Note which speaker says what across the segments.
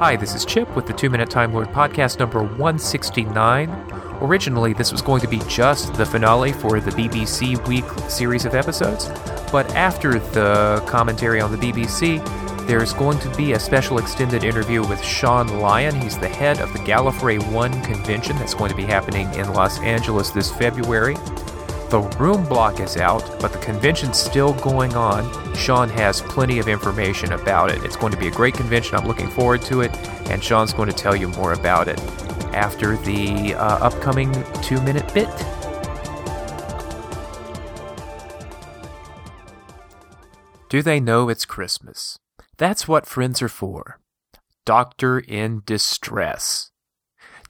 Speaker 1: Hi, this is Chip with the Two Minute Time Lord podcast number 169. Originally, this was going to be just the finale for the BBC Week series of episodes, but after the commentary on the BBC, there's going to be a special extended interview with Shaun Lyon. He's the head of the Gallifrey One convention that's going to be happening in Los Angeles this February. The room block is out, but the convention's still going on. Shaun has plenty of information about it. It's going to be a great convention. I'm looking forward to it, and Shaun's going to tell you more about it after the uh, upcoming two minute bit. Do they know it's Christmas? That's what friends are for. Doctor in Distress.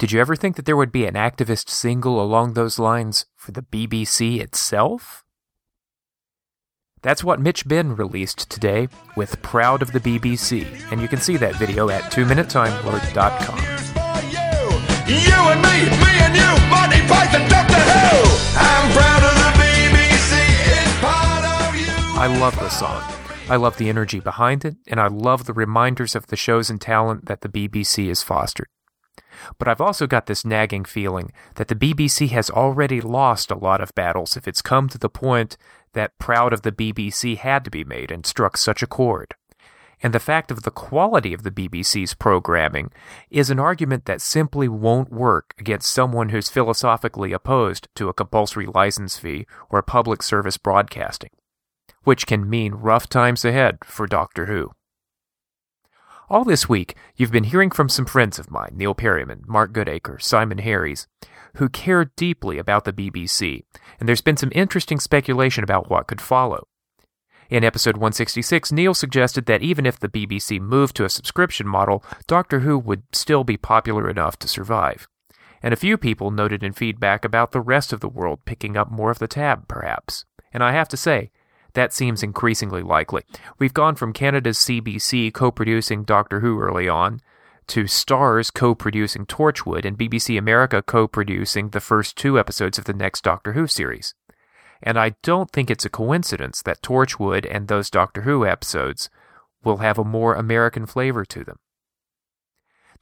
Speaker 1: Did you ever think that there would be an activist single along those lines for the BBC itself? That's what Mitch Benn released today with Proud of the BBC, and you can see that video at 2minutetimelord.com.
Speaker 2: You and me, me and you, Monty Python, Doctor Who. I'm proud of the BBC. It's part of you.
Speaker 1: I love the song. I love the energy behind it, and I love the reminders of the shows and talent that the BBC has fostered. But I've also got this nagging feeling that the BBC has already lost a lot of battles if it's come to the point that Proud of the BBC had to be made and struck such a chord. And the fact of the quality of the BBC's programming is an argument that simply won't work against someone who's philosophically opposed to a compulsory license fee or public service broadcasting, which can mean rough times ahead for Doctor Who. All this week, you've been hearing from some friends of mine, Neil Perryman, Mark Goodacre, Simon Harries, who care deeply about the BBC, and there's been some interesting speculation about what could follow. In episode 166, Neil suggested that even if the BBC moved to a subscription model, Doctor Who would still be popular enough to survive. And a few people noted in feedback about the rest of the world picking up more of the tab, perhaps. And I have to say, that seems increasingly likely. We've gone from Canada's CBC co producing Doctor Who early on to Starz co producing Torchwood and BBC America co producing the first two episodes of the next Doctor Who series. And I don't think it's a coincidence that Torchwood and those Doctor Who episodes will have a more American flavor to them.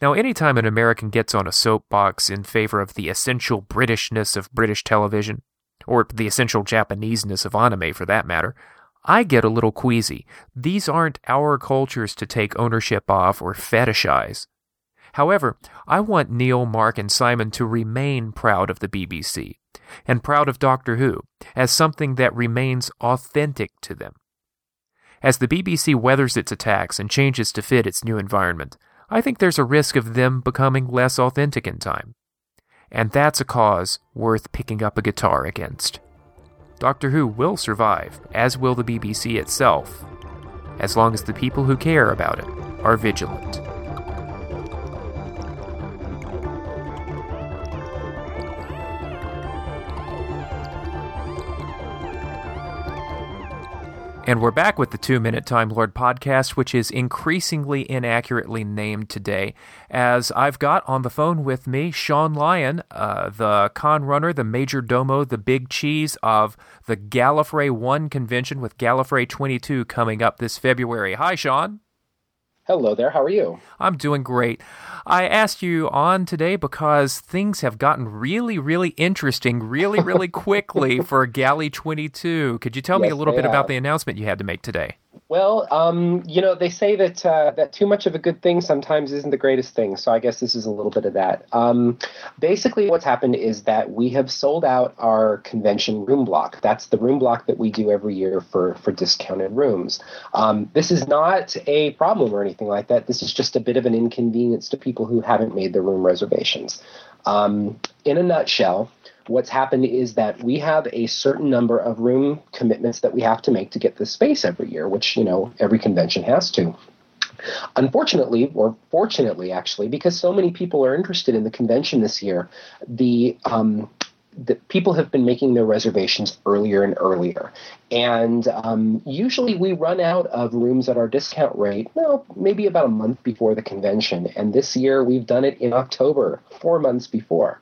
Speaker 1: Now, anytime an American gets on a soapbox in favor of the essential Britishness of British television, or the essential Japaneseness of anime for that matter, I get a little queasy. These aren't our cultures to take ownership of or fetishize. However, I want Neil, Mark, and Simon to remain proud of the BBC and proud of Doctor Who as something that remains authentic to them. As the BBC weathers its attacks and changes to fit its new environment, I think there's a risk of them becoming less authentic in time and that's a cause worth picking up a guitar against. Doctor Who will survive, as will the BBC itself, as long as the people who care about it are vigilant. And we're back with the Two Minute Time Lord podcast, which is increasingly inaccurately named today, as I've got on the phone with me Shaun Lyon, uh, the con runner, the major domo, the big cheese of the Gallifrey 1 convention with Gallifrey 22 coming up this February. Hi, Shaun.
Speaker 3: Hello there. How are you?
Speaker 1: I'm doing great. I asked you on today because things have gotten really, really interesting really, really quickly for Gally 22. Could you tell
Speaker 3: Yes,
Speaker 1: me a little bit about the announcement you had to make today?
Speaker 3: Well, um, you know, they say that uh, that too much of a good thing sometimes isn't the greatest thing. So I guess this is a little bit of that. Um, basically, what's happened is that we have sold out our convention room block. That's the room block that we do every year for for discounted rooms. Um, this is not a problem or anything like that. This is just a bit of an inconvenience to people who haven't made their room reservations. Um, in a nutshell, what's happened is that we have a certain number of room commitments that we have to make to get this space every year, which, you know, every convention has to. Unfortunately, or fortunately, actually, because so many people are interested in the convention this year, the um, the people have been making their reservations earlier and earlier, and um, usually we run out of rooms at our discount rate. Well, maybe about a month before the convention, and this year we've done it in October, four months before.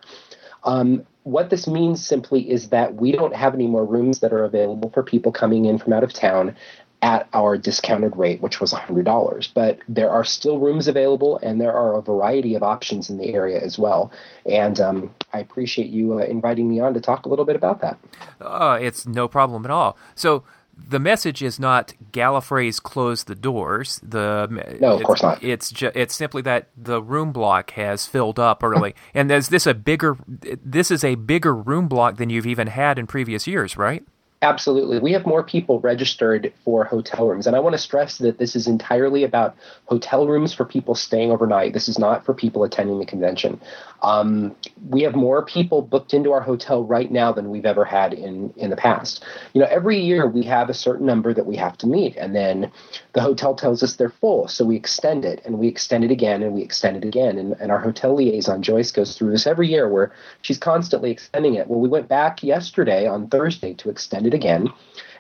Speaker 3: Um, what this means simply is that we don't have any more rooms that are available for people coming in from out of town. at our discounted rate, which was $100. But there are still rooms available, and there are a variety of options in the area as well. And um, I appreciate you uh, inviting me on to talk a little bit about that.
Speaker 1: Uh, it's no problem at all. So the message is not Gallifrey's close the doors. The
Speaker 3: no, of course not.
Speaker 1: It's ju- it's simply that the room block has filled up early, and is this a bigger? This is a bigger room block than you've even had in previous years, right?
Speaker 3: Absolutely. We have more people registered for hotel rooms. And I want to stress that this is entirely about hotel rooms for people staying overnight. This is not for people attending the convention. Um, we have more people booked into our hotel right now than we've ever had in, in the past. You know, every year we have a certain number that we have to meet, and then the hotel tells us they're full. So we extend it, and we extend it again, and we extend it again. And, and our hotel liaison, Joyce, goes through this every year where she's constantly extending it. Well, we went back yesterday on Thursday to extend it again.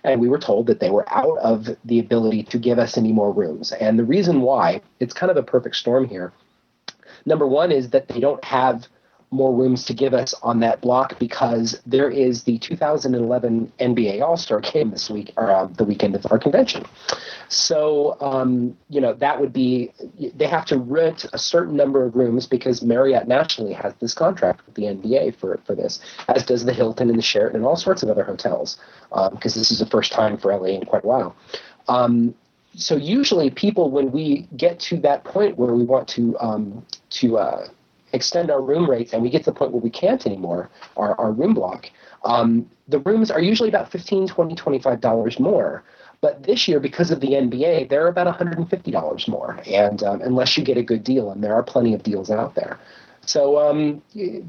Speaker 3: And we were told that they were out of the ability to give us any more rooms. And the reason why, it's kind of a perfect storm here. Number one is that they don't have more rooms to give us on that block because there is the 2011 NBA All Star game this week, or uh, the weekend of our convention. So, um, you know, that would be, they have to rent a certain number of rooms because Marriott nationally has this contract with the NBA for, for this, as does the Hilton and the Sheraton and all sorts of other hotels, because um, this is the first time for LA in quite a while. Um, so usually people, when we get to that point where we want to um, to uh, extend our room rates and we get to the point where we can't anymore, our, our room block, um, the rooms are usually about $15, $20, $25 more. But this year, because of the NBA, they're about $150 more, and um, unless you get a good deal, and there are plenty of deals out there. So um,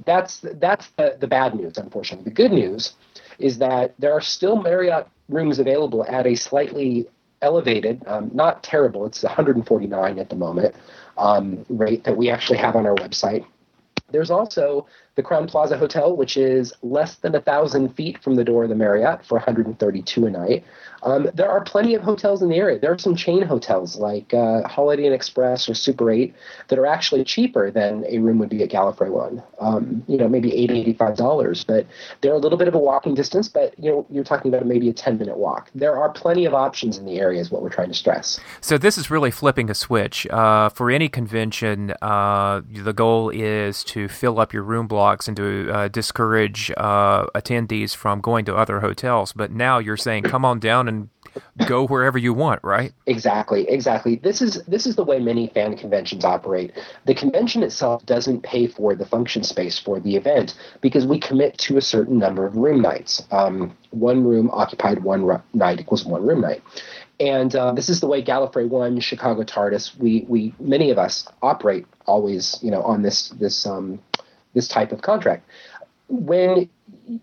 Speaker 3: that's that's the, the bad news, unfortunately. The good news is that there are still Marriott rooms available at a slightly elevated, um, not terrible. It's 149 at the moment um, rate that we actually have on our website. There's also the Crowne Plaza Hotel, which is less than a thousand feet from the door of the Marriott for 132 a night. Um, there are plenty of hotels in the area. There are some chain hotels like uh, Holiday Inn Express or Super 8 that are actually cheaper than a room would be at Gallifrey One. Um, you know, maybe $80, $85, but they're a little bit of a walking distance, but you know, you're talking about maybe a 10 minute walk. There are plenty of options in the area, is what we're trying to stress.
Speaker 1: So this is really flipping a switch. Uh, for any convention, uh, the goal is to fill up your room blocks and to uh, discourage uh, attendees from going to other hotels. But now you're saying, come on down and go wherever you want, right?
Speaker 3: Exactly, exactly. This is this is the way many fan conventions operate. The convention itself doesn't pay for the function space for the event because we commit to a certain number of room nights. Um, one room occupied one night equals one room night. And uh, this is the way Gallifrey One, Chicago TARDIS, we we many of us operate always, you know, on this this um, this type of contract. When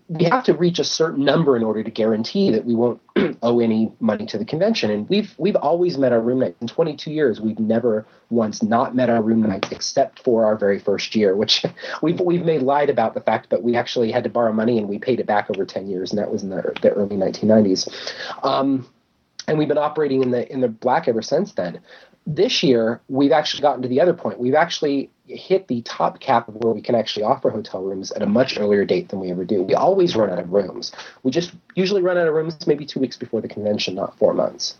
Speaker 3: we have to reach a certain number in order to guarantee that we won't owe any money to the convention. And we've we've always met our room nights. In 22 years, we've never once not met our room nights except for our very first year, which we've we've made light about the fact, but we actually had to borrow money and we paid it back over 10 years, and that was in the, the early 1990s. Um, and we've been operating in the in the black ever since then. This year, we've actually gotten to the other point. We've actually hit the top cap of where we can actually offer hotel rooms at a much earlier date than we ever do. We always run out of rooms. We just usually run out of rooms maybe two weeks before the convention, not four months.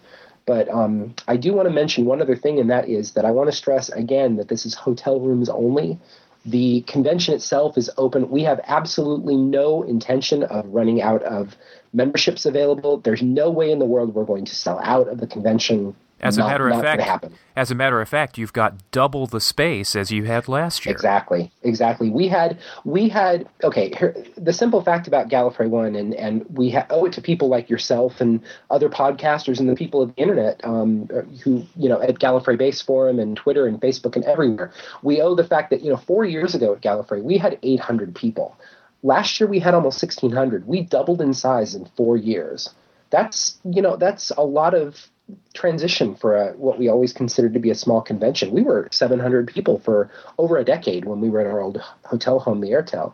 Speaker 3: But um, I do want to mention one other thing, and that is that I want to stress again that this is hotel rooms only. The convention itself is open. We have absolutely no intention of running out of memberships available. There's no way in the world we're going to sell out of the convention
Speaker 1: as
Speaker 3: not,
Speaker 1: a matter of fact, as a matter of fact, you've got double the space as you had last year.
Speaker 3: Exactly, exactly. We had we had okay. Here, the simple fact about Gallifrey One, and and we ha- owe it to people like yourself and other podcasters and the people of the internet um, who you know at Gallifrey Base Forum and Twitter and Facebook and everywhere. We owe the fact that you know four years ago at Gallifrey we had 800 people. Last year we had almost 1,600. We doubled in size in four years. That's you know that's a lot of transition for a, what we always considered to be a small convention. We were 700 people for over a decade when we were in our old hotel home, the Airtel.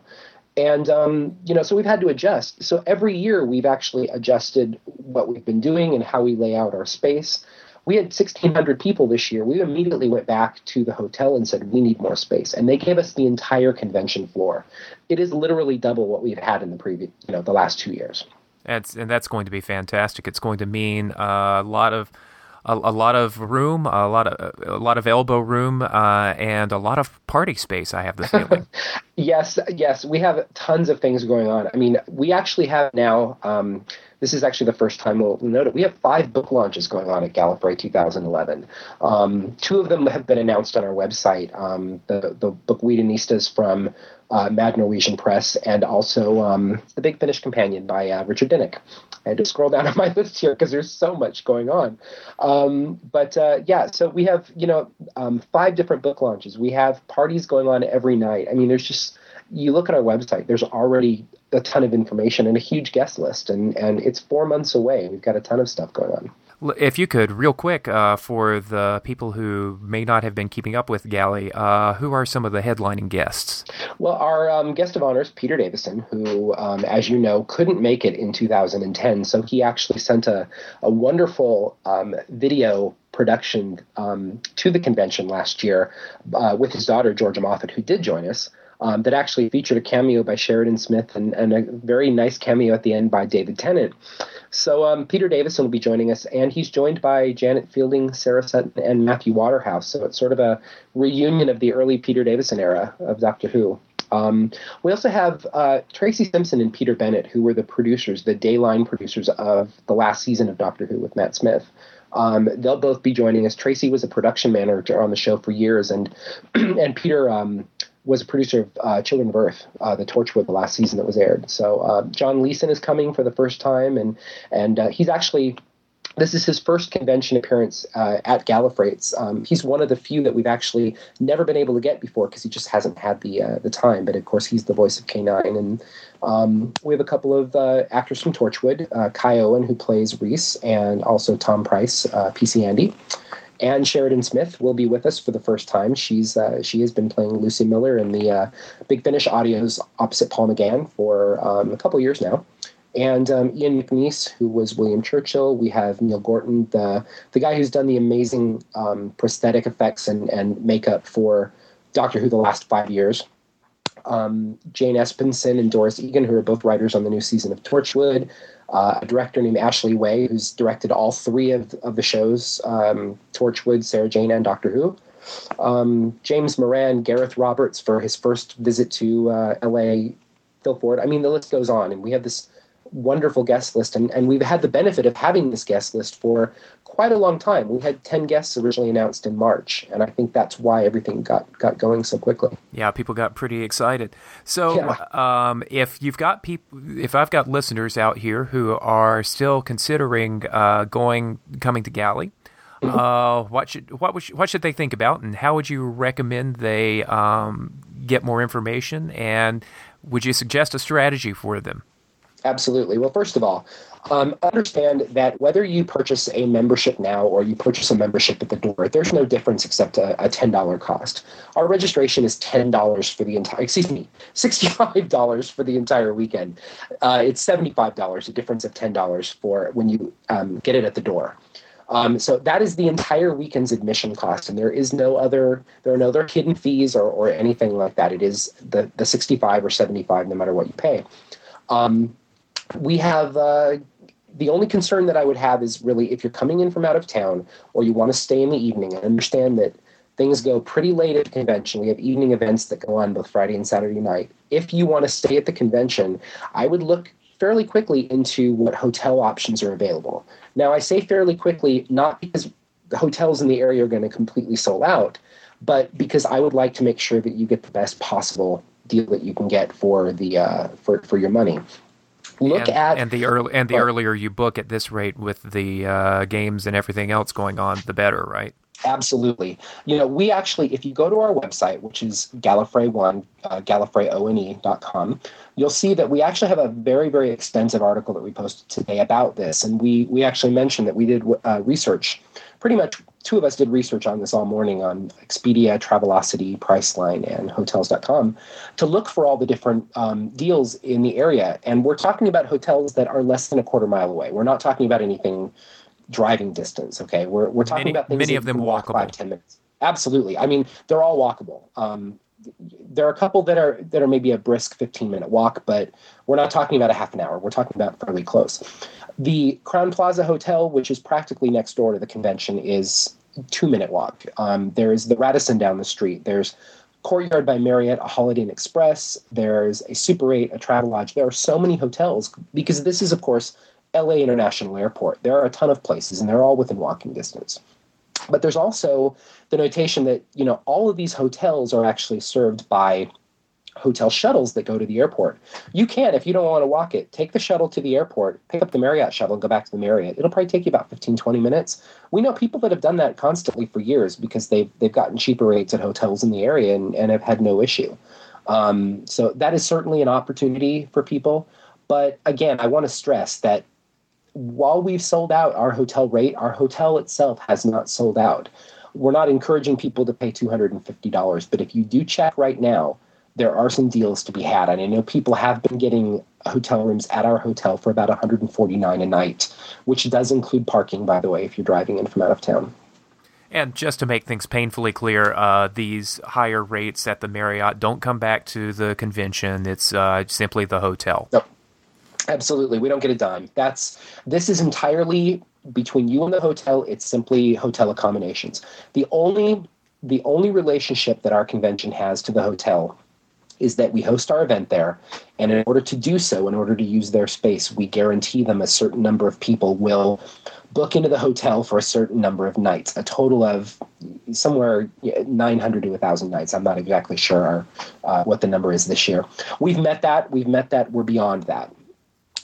Speaker 3: And, um, you know, so we've had to adjust. So every year we've actually adjusted what we've been doing and how we lay out our space. We had 1,600 people this year. We immediately went back to the hotel and said, we need more space. And they gave us the entire convention floor. It is literally double what we've had in the previous, you know, the last two years.
Speaker 1: That's and that's going to be fantastic. It's going to mean a lot of a, a lot of room, a lot of a lot of elbow room, uh, and a lot of party space. I have the feeling.
Speaker 3: yes, yes, we have tons of things going on. I mean, we actually have now. Um, this is actually the first time we'll note it. We have five book launches going on at Gallifrey 2011. Um, two of them have been announced on our website. Um, the the book Whedonistas from uh, Mad Norwegian Press, and also um, The Big Finish Companion by uh, Richard Dinnick. I had to scroll down on my list here because there's so much going on. Um, but uh, yeah, so we have you know um, five different book launches. We have parties going on every night. I mean, there's just you look at our website. There's already a ton of information and a huge guest list, and and it's four months away. We've got a ton of stuff going on.
Speaker 1: If you could, real quick, uh, for the people who may not have been keeping up with Gally, uh, who are some of the headlining guests?
Speaker 3: Well, our um, guest of honor is Peter Davison, who, um, as you know, couldn't make it in 2010. So he actually sent a, a wonderful um, video production um, to the convention last year uh, with his daughter, Georgia Moffat, who did join us um, that actually featured a cameo by Sheridan Smith and, and, a very nice cameo at the end by David Tennant. So um, Peter Davison will be joining us, and he's joined by Janet Fielding, Sarah Sutton, and Matthew Waterhouse. So it's sort of a reunion of the early Peter Davison era of Doctor Who. Um, we also have uh, Tracie Simpson and Peter Bennett, who were the producers, the Dayline producers of the last season of Doctor Who with Matt Smith. Um, they'll both be joining us. Tracie was a production manager on the show for years, and and Peter um, was a producer of uh, Children of Earth, uh, the Torchwood, the last season that was aired. So uh, John Leeson is coming for the first time, and and uh, he's actually this is his first convention appearance uh, at Gallifrey. Um, he's one of the few that we've actually never been able to get before because he just hasn't had the uh, the time. But of course, he's the voice of K9, and um, we have a couple of actors from Torchwood, Kai Owen who plays Rhys, and also Tom Price, PC Andy. Anne Sheridan Smith will be with us for the first time. She's uh, she has been playing Lucy Miller in the uh, Big Finish Audios opposite Paul McGann for um, a couple years now. And um, Ian McNeice, who was William Churchill. We have Neil Gorton, the the guy who's done the amazing um, prosthetic effects and, and makeup for Doctor Who the last five years. Um, Jane Espenson and Doris Egan, who are both writers on the new season of Torchwood uh, a director named Ashley Way, who's directed all three of, of the shows um, Torchwood, Sarah Jane, and Doctor Who. Um, James Moran, Gareth Roberts for his first visit to uh, LA, Phil Ford. I mean, the list goes on. And we have this wonderful guest list. And, and we've had the benefit of having this guest list for quite a long time. We had 10 guests originally announced in March, and I think that's why everything got, got going so quickly.
Speaker 1: Yeah, people got pretty excited. So, yeah. um, if you've got people, if I've got listeners out here who are still considering uh, going, coming to Gally, mm-hmm. uh, what should what should, what should they think about, and how would you recommend they um, get more information? And would you suggest a strategy for them?
Speaker 3: Absolutely. Well, first of all, um, understand that whether you purchase a membership now or you purchase a membership at the door, there's no difference except a, a $10 cost. Our registration is $10 for the entire, excuse me, $65 for the entire weekend. Uh, it's $75, a difference of $10 for when you um, get it at the door. Um, so that is the entire weekend's admission cost, and there is no other there are no other hidden fees or, or anything like that. It is the the sixty five or seventy five, no matter what you pay. Um, we have uh, the only concern that I would have is really if you're coming in from out of town or you want to stay in the evening. I understand that things go pretty late at the convention. We have evening events that go on both Friday and Saturday night. If you want to stay at the convention, I would look fairly quickly into what hotel options are available. Now, I say fairly quickly, not because the hotels in the area are going to completely sold out, but because I would like to make sure that you get the best possible deal that you can get for the uh, for for your money look
Speaker 1: and,
Speaker 3: at
Speaker 1: and the early and the earlier you book at this rate with the uh, games and everything else going on, the better, right?
Speaker 3: Absolutely. You know, we actually, if you go to our website, which is Gallifrey1, uh, GallifreyONE.com, you'll see that we actually have a very, very extensive article that we posted today about this. And we, we actually mentioned that we did uh, research pretty much two of us did research on this all morning on Expedia, Travelocity, Priceline, and Hotels.com to look for all the different um, deals in the area. And we're talking about hotels that are less than a quarter mile away. We're not talking about anything driving distance. Okay, we're we're talking
Speaker 1: many,
Speaker 3: about things
Speaker 1: many of them
Speaker 3: walk
Speaker 1: walkable.
Speaker 3: five ten minutes. Absolutely. I mean, they're all walkable. Um, there are a couple that are that are maybe a brisk 15 minute walk, but we're not talking about a half an hour. We're talking about fairly close. The Crowne Plaza Hotel, which is practically next door to the convention, is two minute walk. Um, there's the Radisson down the street. There's Courtyard by Marriott, a Holiday Inn Express. There's a Super 8, a Travelodge. There are so many hotels because this is, of course, LA International Airport. There are a ton of places, and they're all within walking distance. But there's also the notation that you know all of these hotels are actually served by hotel shuttles that go to the airport. You can, if you don't want to walk it, take the shuttle to the airport, pick up the Marriott shuttle, and go back to the Marriott. It'll probably take you about 15, 20 minutes. We know people that have done that constantly for years because they've, they've gotten cheaper rates at hotels in the area and, and have had no issue. Um, so that is certainly an opportunity for people. But again, I want to stress that while we've sold out our hotel rate, our hotel itself has not sold out. We're not encouraging people to pay $250, but if you do check right now, there are some deals to be had. And I know people have been getting hotel rooms at our hotel for about 149 a night, which does include parking, by the way, if you're driving in from out of town.
Speaker 1: And just to make things painfully clear, uh, these higher rates at the Marriott don't come back to the convention. It's uh, simply the hotel.
Speaker 3: No, absolutely. We don't get a dime. That's this is entirely between you and the hotel. It's simply hotel accommodations. The only the only relationship that our convention has to the hotel is that we host our event there. And in order to do so, in order to use their space, we guarantee them a certain number of people will book into the hotel for a certain number of nights, a total of somewhere 900 to 1,000 nights. I'm not exactly sure uh, what the number is this year. We've met that. We've met that. We're beyond that.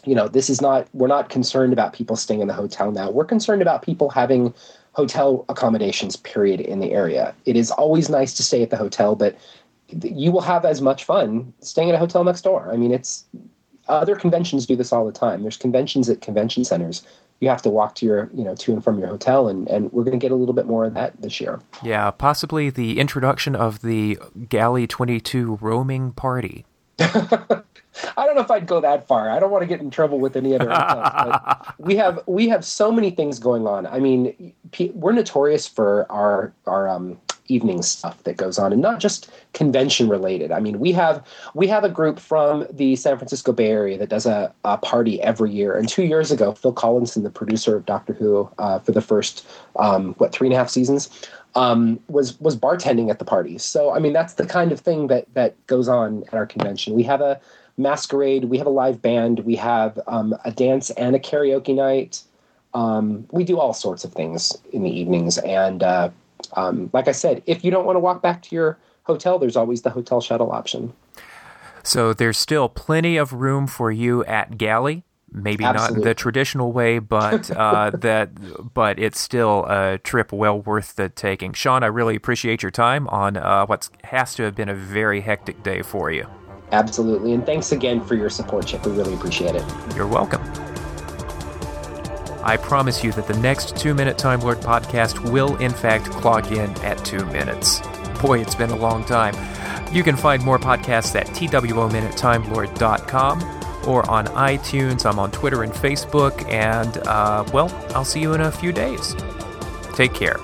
Speaker 3: You know, this is not, we're not concerned about people staying in the hotel now. We're concerned about people having hotel accommodations, period, in the area. It is always nice to stay at the hotel, but you will have as much fun staying at a hotel next door. I mean, it's other conventions do this all the time. There's conventions at convention centers. You have to walk to your, you know, to and from your hotel, and, and we're going to get a little bit more of that this year.
Speaker 1: Yeah, possibly the introduction of the Gally 22 roaming party.
Speaker 3: I don't know if I'd go that far. I don't want to get in trouble with any other hotels. but we have we have so many things going on. I mean, we're notorious for our our um, evening stuff that goes on and not just convention related. I mean we have we have a group from the san francisco bay area that does a, a party every year. And two years ago phil collinson the producer of doctor who uh, for the first um, what three and a half seasons um, was was bartending at the party. So i mean that's the kind of thing that that goes on at our convention. We have a masquerade we have a live band we have um, a dance and a karaoke night. Um, we do all sorts of things in the evenings and uh, um, like I said, if you don't want to walk back to your hotel, there's always the hotel shuttle option.
Speaker 1: So there's still plenty of room for you at Gally. Maybe
Speaker 3: Absolutely.
Speaker 1: not the traditional way, but uh, that, but it's still a trip well worth the taking. Shaun, I really appreciate your time on uh, what has to have been a very hectic day for you.
Speaker 3: Absolutely, and thanks again for your support, Chip. We really appreciate it.
Speaker 1: You're welcome. I promise you that the next Two Minute Time Lord podcast will, in fact, clock in at two minutes. Boy, it's been a long time. You can find more podcasts at twominutetimelord.com or on iTunes. I'm on Twitter and Facebook, and, uh, well, I'll see you in a few days. Take care.